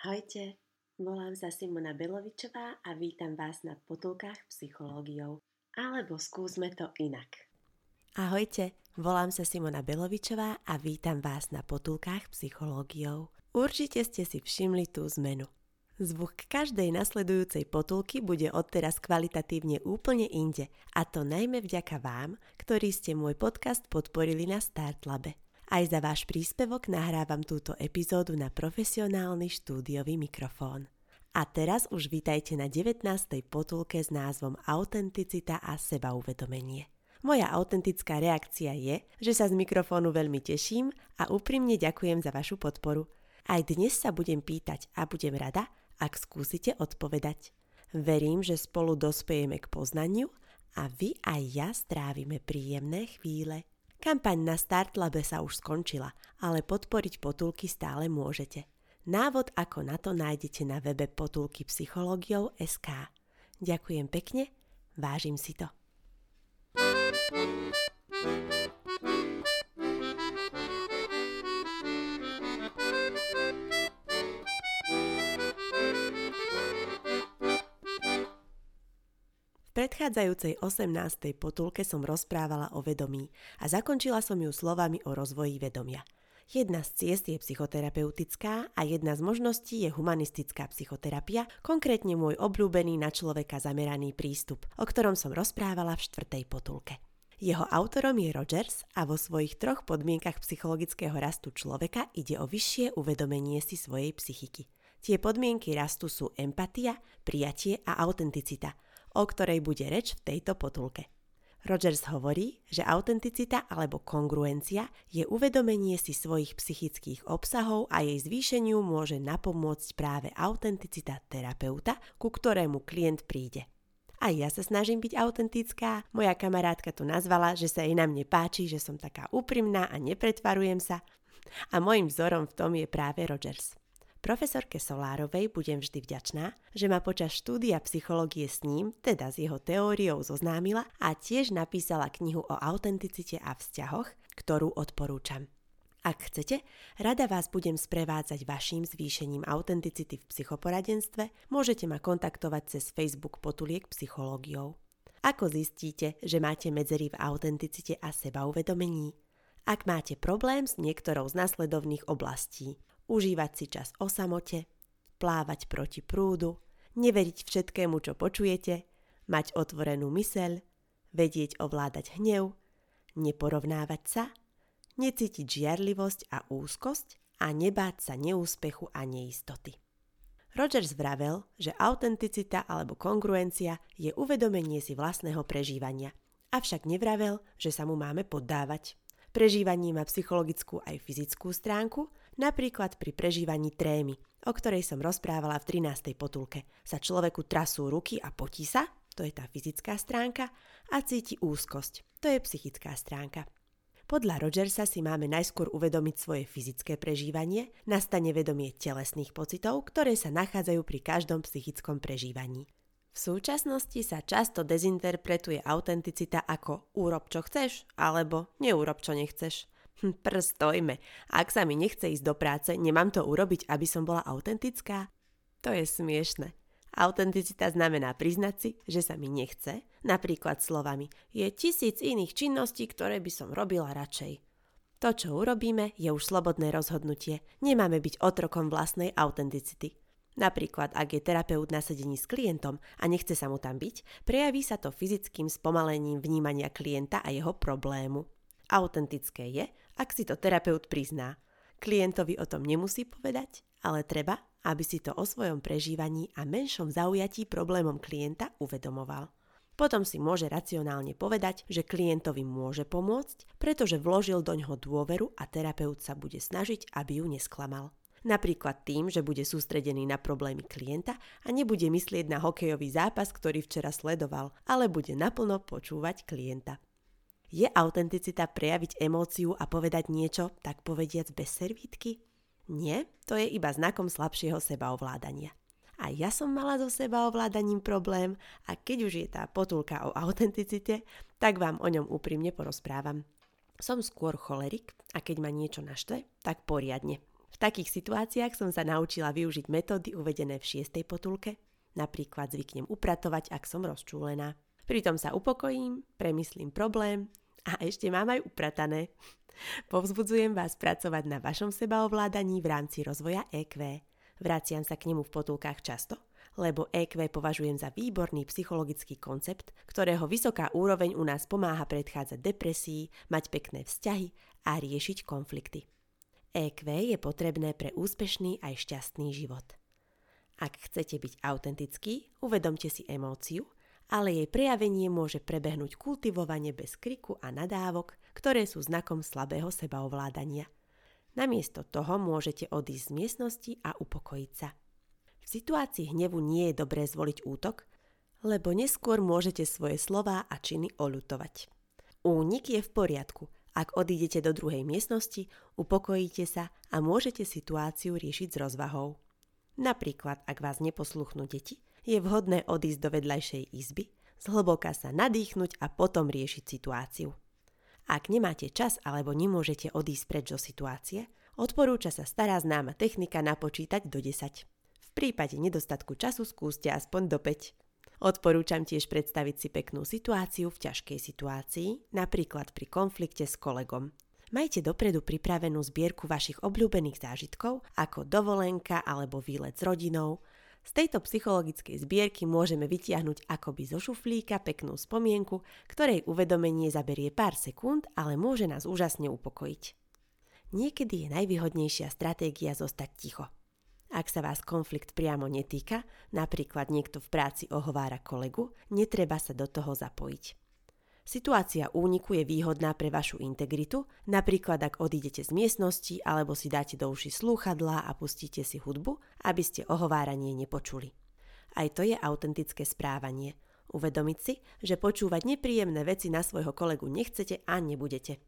Ahojte, volám sa Simona Belovičová a vítam vás na potulkách psychológiou. Alebo skúsme to inak. Ahojte, volám sa Simona Belovičová a vítam vás na potulkách psychológiou. Určite ste si všimli tú zmenu. Zvuk každej nasledujúcej potulky bude odteraz kvalitatívne úplne inde a to najmä vďaka vám, ktorí ste môj podcast podporili na Startlabe. Aj za váš príspevok nahrávam túto epizódu na profesionálny štúdiový mikrofón. A teraz už vítajte na 19. potulke s názvom Autenticita a sebauvedomenie. Moja autentická reakcia je, že sa z mikrofónu veľmi teším a úprimne ďakujem za vašu podporu. Aj dnes sa budem pýtať a budem rada, ak skúsite odpovedať. Verím, že spolu dospejeme k poznaniu a vy aj ja strávime príjemné chvíle. Kampaň na Startlabe sa už skončila, ale podporiť potulky stále môžete. Návod ako na to nájdete na webe potulky psychológiou SK. Ďakujem pekne, vážim si to. Predchádzajúcej 18. potulke som rozprávala o vedomí a zakončila som ju slovami o rozvoji vedomia. Jedna z ciest je psychoterapeutická a jedna z možností je humanistická psychoterapia, konkrétne môj obľúbený na človeka zameraný prístup, o ktorom som rozprávala v štvrtej potulke. Jeho autorom je Rogers a vo svojich troch podmienkach psychologického rastu človeka ide o vyššie uvedomenie si svojej psychiky. Tie podmienky rastu sú empatia, prijatie a autenticita – o ktorej bude reč v tejto potulke. Rogers hovorí, že autenticita alebo kongruencia je uvedomenie si svojich psychických obsahov a jej zvýšeniu môže napomôcť práve autenticita terapeuta, ku ktorému klient príde. Aj ja sa snažím byť autentická, moja kamarátka to nazvala, že sa jej na mne páči, že som taká úprimná a nepretvarujem sa. A môjim vzorom v tom je práve Rogers. Profesorke Solárovej budem vždy vďačná, že ma počas štúdia psychológie s ním, teda s jeho teóriou zoznámila a tiež napísala knihu o autenticite a vzťahoch, ktorú odporúčam. Ak chcete, rada vás budem sprevádzať vašim zvýšením autenticity v psychoporadenstve, môžete ma kontaktovať cez Facebook Potuliek psychológiou. Ako zistíte, že máte medzery v autenticite a sebauvedomení? Ak máte problém s niektorou z nasledovných oblastí, užívať si čas o samote, plávať proti prúdu, neveriť všetkému, čo počujete, mať otvorenú myseľ, vedieť ovládať hnev, neporovnávať sa, necítiť žiarlivosť a úzkosť a nebáť sa neúspechu a neistoty. Rogers vravel, že autenticita alebo kongruencia je uvedomenie si vlastného prežívania, avšak nevravel, že sa mu máme poddávať. Prežívanie má psychologickú aj fyzickú stránku Napríklad pri prežívaní trémy, o ktorej som rozprávala v 13. potulke. Sa človeku trasú ruky a potí sa, to je tá fyzická stránka, a cíti úzkosť, to je psychická stránka. Podľa Rogersa si máme najskôr uvedomiť svoje fyzické prežívanie, nastane vedomie telesných pocitov, ktoré sa nachádzajú pri každom psychickom prežívaní. V súčasnosti sa často dezinterpretuje autenticita ako urob čo chceš alebo neurob čo nechceš. Hm, prstojme. Ak sa mi nechce ísť do práce, nemám to urobiť, aby som bola autentická? To je smiešne. Autenticita znamená priznať si, že sa mi nechce, napríklad slovami je tisíc iných činností, ktoré by som robila radšej. To, čo urobíme, je už slobodné rozhodnutie. Nemáme byť otrokom vlastnej autenticity. Napríklad, ak je terapeut na sedení s klientom a nechce sa mu tam byť, prejaví sa to fyzickým spomalením vnímania klienta a jeho problému. Autentické je, ak si to terapeut prizná. Klientovi o tom nemusí povedať, ale treba, aby si to o svojom prežívaní a menšom zaujatí problémom klienta uvedomoval. Potom si môže racionálne povedať, že klientovi môže pomôcť, pretože vložil do ňoho dôveru a terapeut sa bude snažiť, aby ju nesklamal. Napríklad tým, že bude sústredený na problémy klienta a nebude myslieť na hokejový zápas, ktorý včera sledoval, ale bude naplno počúvať klienta. Je autenticita prejaviť emóciu a povedať niečo, tak povediac bez servítky? Nie, to je iba znakom slabšieho sebaovládania. A ja som mala so sebaovládaním problém a keď už je tá potulka o autenticite, tak vám o ňom úprimne porozprávam. Som skôr cholerik a keď ma niečo naštve, tak poriadne. V takých situáciách som sa naučila využiť metódy uvedené v šiestej potulke, napríklad zvyknem upratovať, ak som rozčúlená. Pritom sa upokojím, premyslím problém a ešte mám aj upratané. Povzbudzujem vás pracovať na vašom sebaovládaní v rámci rozvoja EQ. Vraciam sa k nemu v potulkách často, lebo EQ považujem za výborný psychologický koncept, ktorého vysoká úroveň u nás pomáha predchádzať depresii, mať pekné vzťahy a riešiť konflikty. EQ je potrebné pre úspešný aj šťastný život. Ak chcete byť autentický, uvedomte si emóciu, ale jej prejavenie môže prebehnúť kultivovane bez kriku a nadávok, ktoré sú znakom slabého sebaovládania. Namiesto toho môžete odísť z miestnosti a upokojiť sa. V situácii hnevu nie je dobré zvoliť útok, lebo neskôr môžete svoje slová a činy oľutovať. Únik je v poriadku – ak odídete do druhej miestnosti, upokojíte sa a môžete situáciu riešiť s rozvahou. Napríklad, ak vás neposluchnú deti, je vhodné odísť do vedľajšej izby, zhlboka sa nadýchnuť a potom riešiť situáciu. Ak nemáte čas alebo nemôžete odísť preč do situácie, odporúča sa stará známa technika napočítať do 10. V prípade nedostatku času skúste aspoň do 5. Odporúčam tiež predstaviť si peknú situáciu v ťažkej situácii, napríklad pri konflikte s kolegom. Majte dopredu pripravenú zbierku vašich obľúbených zážitkov, ako dovolenka alebo výlet s rodinou. Z tejto psychologickej zbierky môžeme vytiahnuť akoby zo šuflíka peknú spomienku, ktorej uvedomenie zaberie pár sekúnd, ale môže nás úžasne upokojiť. Niekedy je najvýhodnejšia stratégia zostať ticho – ak sa vás konflikt priamo netýka, napríklad niekto v práci ohovára kolegu, netreba sa do toho zapojiť. Situácia úniku je výhodná pre vašu integritu, napríklad ak odídete z miestnosti alebo si dáte do uši slúchadlá a pustíte si hudbu, aby ste ohováranie nepočuli. Aj to je autentické správanie. Uvedomiť si, že počúvať nepríjemné veci na svojho kolegu nechcete a nebudete.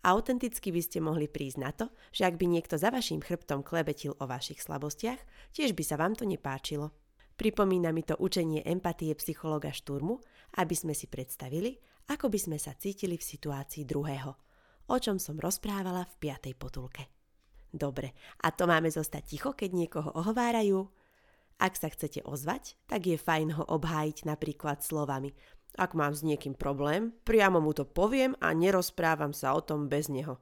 Autenticky by ste mohli prísť na to, že ak by niekto za vašim chrbtom klebetil o vašich slabostiach, tiež by sa vám to nepáčilo. Pripomína mi to učenie empatie psychologa Šturmu, aby sme si predstavili, ako by sme sa cítili v situácii druhého, o čom som rozprávala v piatej potulke. Dobre, a to máme zostať ticho, keď niekoho ohovárajú? Ak sa chcete ozvať, tak je fajn ho obhájiť napríklad slovami ak mám s niekým problém, priamo mu to poviem a nerozprávam sa o tom bez neho.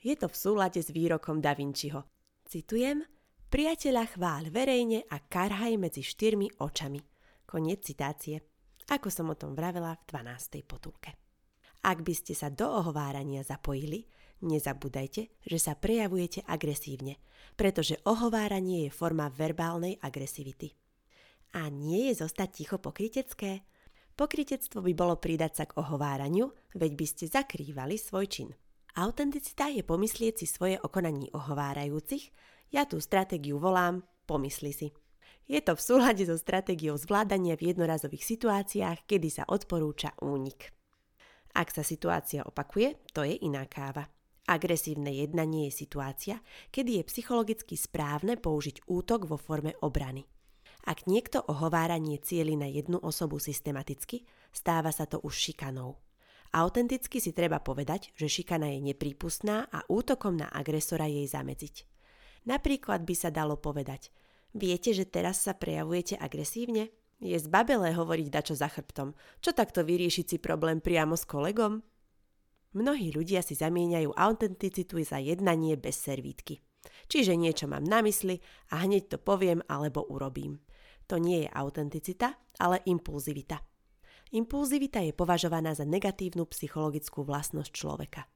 Je to v súlade s výrokom Da Vinciho. Citujem, priateľa chváľ verejne a karhaj medzi štyrmi očami. Koniec citácie. Ako som o tom vravela v 12. potulke. Ak by ste sa do ohovárania zapojili, nezabúdajte, že sa prejavujete agresívne, pretože ohováranie je forma verbálnej agresivity. A nie je zostať ticho pokrytecké? Pokritectvo by bolo pridať sa k ohováraniu, veď by ste zakrývali svoj čin. Autenticita je pomyslieť si svoje o konaní ohovárajúcich, ja tú stratégiu volám pomysli si. Je to v súhľade so stratégiou zvládania v jednorazových situáciách, kedy sa odporúča únik. Ak sa situácia opakuje, to je iná káva. Agresívne jednanie je situácia, kedy je psychologicky správne použiť útok vo forme obrany. Ak niekto ohováranie cieli na jednu osobu systematicky, stáva sa to už šikanou. Autenticky si treba povedať, že šikana je neprípustná a útokom na agresora jej zamedziť. Napríklad by sa dalo povedať, viete, že teraz sa prejavujete agresívne? Je zbabelé hovoriť dačo za chrbtom. Čo takto vyriešiť si problém priamo s kolegom? Mnohí ľudia si zamieňajú autenticitu za jednanie bez servítky. Čiže niečo mám na mysli a hneď to poviem alebo urobím. To nie je autenticita, ale impulzivita. Impulzivita je považovaná za negatívnu psychologickú vlastnosť človeka.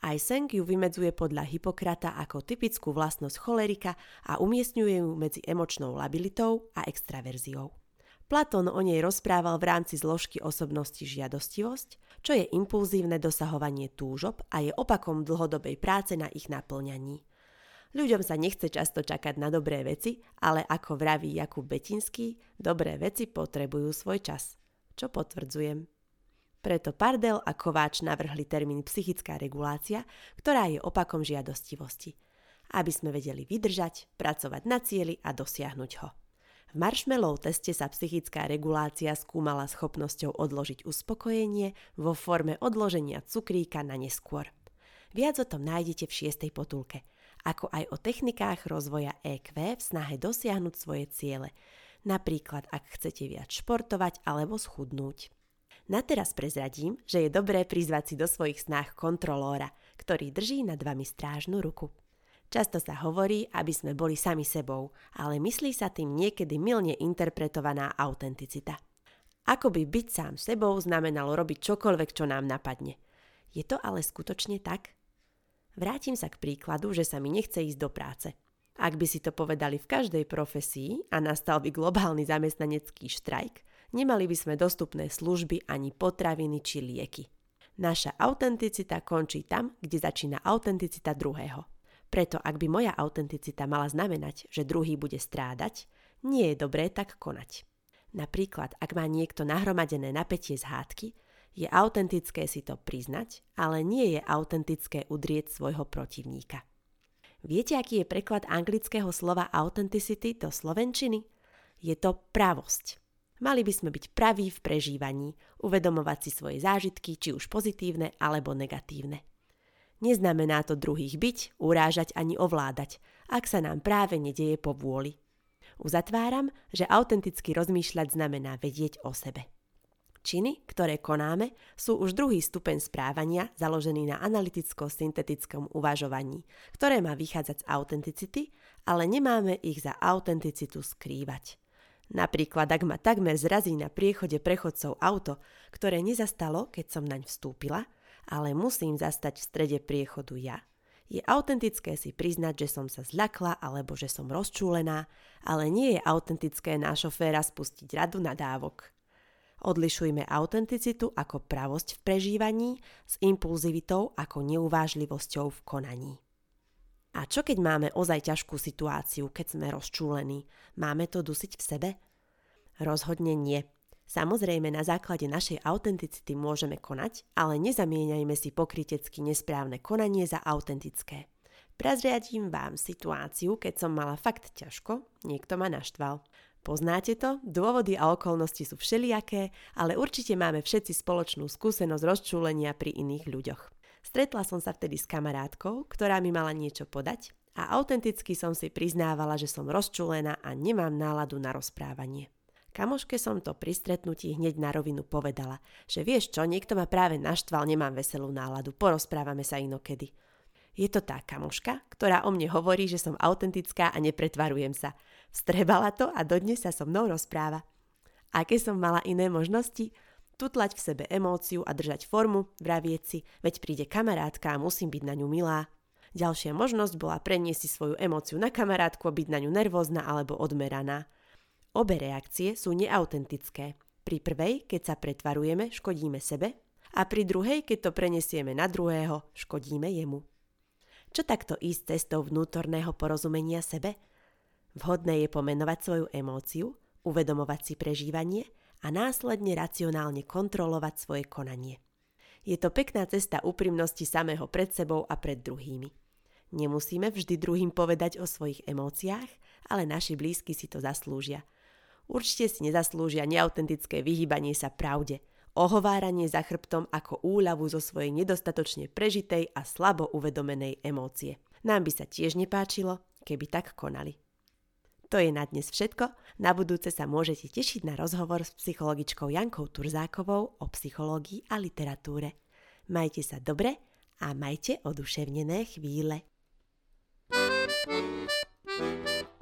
Aj Seng ju vymedzuje podľa Hipokrata ako typickú vlastnosť cholerika a umiestňuje ju medzi emočnou labilitou a extraverziou. Platón o nej rozprával v rámci zložky osobnosti žiadostivosť, čo je impulzívne dosahovanie túžob a je opakom dlhodobej práce na ich naplňaní. Ľuďom sa nechce často čakať na dobré veci, ale ako vraví Jakub Betinský, dobré veci potrebujú svoj čas. Čo potvrdzujem. Preto Pardel a Kováč navrhli termín psychická regulácia, ktorá je opakom žiadostivosti. Aby sme vedeli vydržať, pracovať na cieli a dosiahnuť ho. V marshmallow teste sa psychická regulácia skúmala schopnosťou odložiť uspokojenie vo forme odloženia cukríka na neskôr. Viac o tom nájdete v šiestej potulke – ako aj o technikách rozvoja EQ v snahe dosiahnuť svoje ciele, napríklad ak chcete viac športovať alebo schudnúť. Na teraz prezradím, že je dobré prizvať si do svojich snách kontrolóra, ktorý drží nad vami strážnu ruku. Často sa hovorí, aby sme boli sami sebou, ale myslí sa tým niekedy milne interpretovaná autenticita. Ako by byť sám sebou znamenalo robiť čokoľvek, čo nám napadne. Je to ale skutočne tak? Vrátim sa k príkladu, že sa mi nechce ísť do práce. Ak by si to povedali v každej profesii a nastal by globálny zamestnanecký štrajk, nemali by sme dostupné služby ani potraviny či lieky. Naša autenticita končí tam, kde začína autenticita druhého. Preto ak by moja autenticita mala znamenať, že druhý bude strádať, nie je dobré tak konať. Napríklad, ak má niekto nahromadené napätie z hádky, je autentické si to priznať, ale nie je autentické udrieť svojho protivníka. Viete, aký je preklad anglického slova authenticity do slovenčiny? Je to pravosť. Mali by sme byť praví v prežívaní, uvedomovať si svoje zážitky, či už pozitívne alebo negatívne. Neznamená to druhých byť, urážať ani ovládať, ak sa nám práve nedieje po vôli. Uzatváram, že autenticky rozmýšľať znamená vedieť o sebe. Činy, ktoré konáme, sú už druhý stupeň správania založený na analyticko-syntetickom uvažovaní, ktoré má vychádzať z autenticity, ale nemáme ich za autenticitu skrývať. Napríklad, ak ma takmer zrazí na priechode prechodcov auto, ktoré nezastalo, keď som naň vstúpila, ale musím zastať v strede priechodu ja, je autentické si priznať, že som sa zľakla alebo že som rozčúlená, ale nie je autentické na šoféra spustiť radu nadávok. Odlišujme autenticitu ako pravosť v prežívaní s impulzivitou ako neuvážlivosťou v konaní. Čo keď máme ozaj ťažkú situáciu, keď sme rozčúlení? Máme to dusiť v sebe? Rozhodne nie. Samozrejme, na základe našej autenticity môžeme konať, ale nezamieňajme si pokrytecky nesprávne konanie za autentické. Prezriadím vám situáciu, keď som mala fakt ťažko, niekto ma naštval. Poznáte to? Dôvody a okolnosti sú všelijaké, ale určite máme všetci spoločnú skúsenosť rozčúlenia pri iných ľuďoch. Stretla som sa vtedy s kamarátkou, ktorá mi mala niečo podať a autenticky som si priznávala, že som rozčúlená a nemám náladu na rozprávanie. Kamoške som to pri stretnutí hneď na rovinu povedala, že vieš čo, niekto ma práve naštval, nemám veselú náladu, porozprávame sa inokedy. Je to tá kamoška, ktorá o mne hovorí, že som autentická a nepretvarujem sa. Vstrebala to a dodnes sa so mnou rozpráva. Aké som mala iné možnosti? Tutlať v sebe emóciu a držať formu, vravieť si, veď príde kamarátka a musím byť na ňu milá. Ďalšia možnosť bola preniesť si svoju emóciu na kamarátku a byť na ňu nervózna alebo odmeraná. Obe reakcie sú neautentické. Pri prvej, keď sa pretvarujeme, škodíme sebe a pri druhej, keď to prenesieme na druhého, škodíme jemu. Čo takto ísť cestou vnútorného porozumenia sebe? Vhodné je pomenovať svoju emóciu, uvedomovať si prežívanie a následne racionálne kontrolovať svoje konanie. Je to pekná cesta úprimnosti samého pred sebou a pred druhými. Nemusíme vždy druhým povedať o svojich emóciách, ale naši blízky si to zaslúžia – Určite si nezaslúžia neautentické vyhýbanie sa pravde, ohováranie za chrbtom ako úľavu zo svojej nedostatočne prežitej a slabo uvedomenej emócie. Nám by sa tiež nepáčilo, keby tak konali. To je na dnes všetko. Na budúce sa môžete tešiť na rozhovor s psychologičkou Jankou Turzákovou o psychológii a literatúre. Majte sa dobre a majte oduševnené chvíle. thank you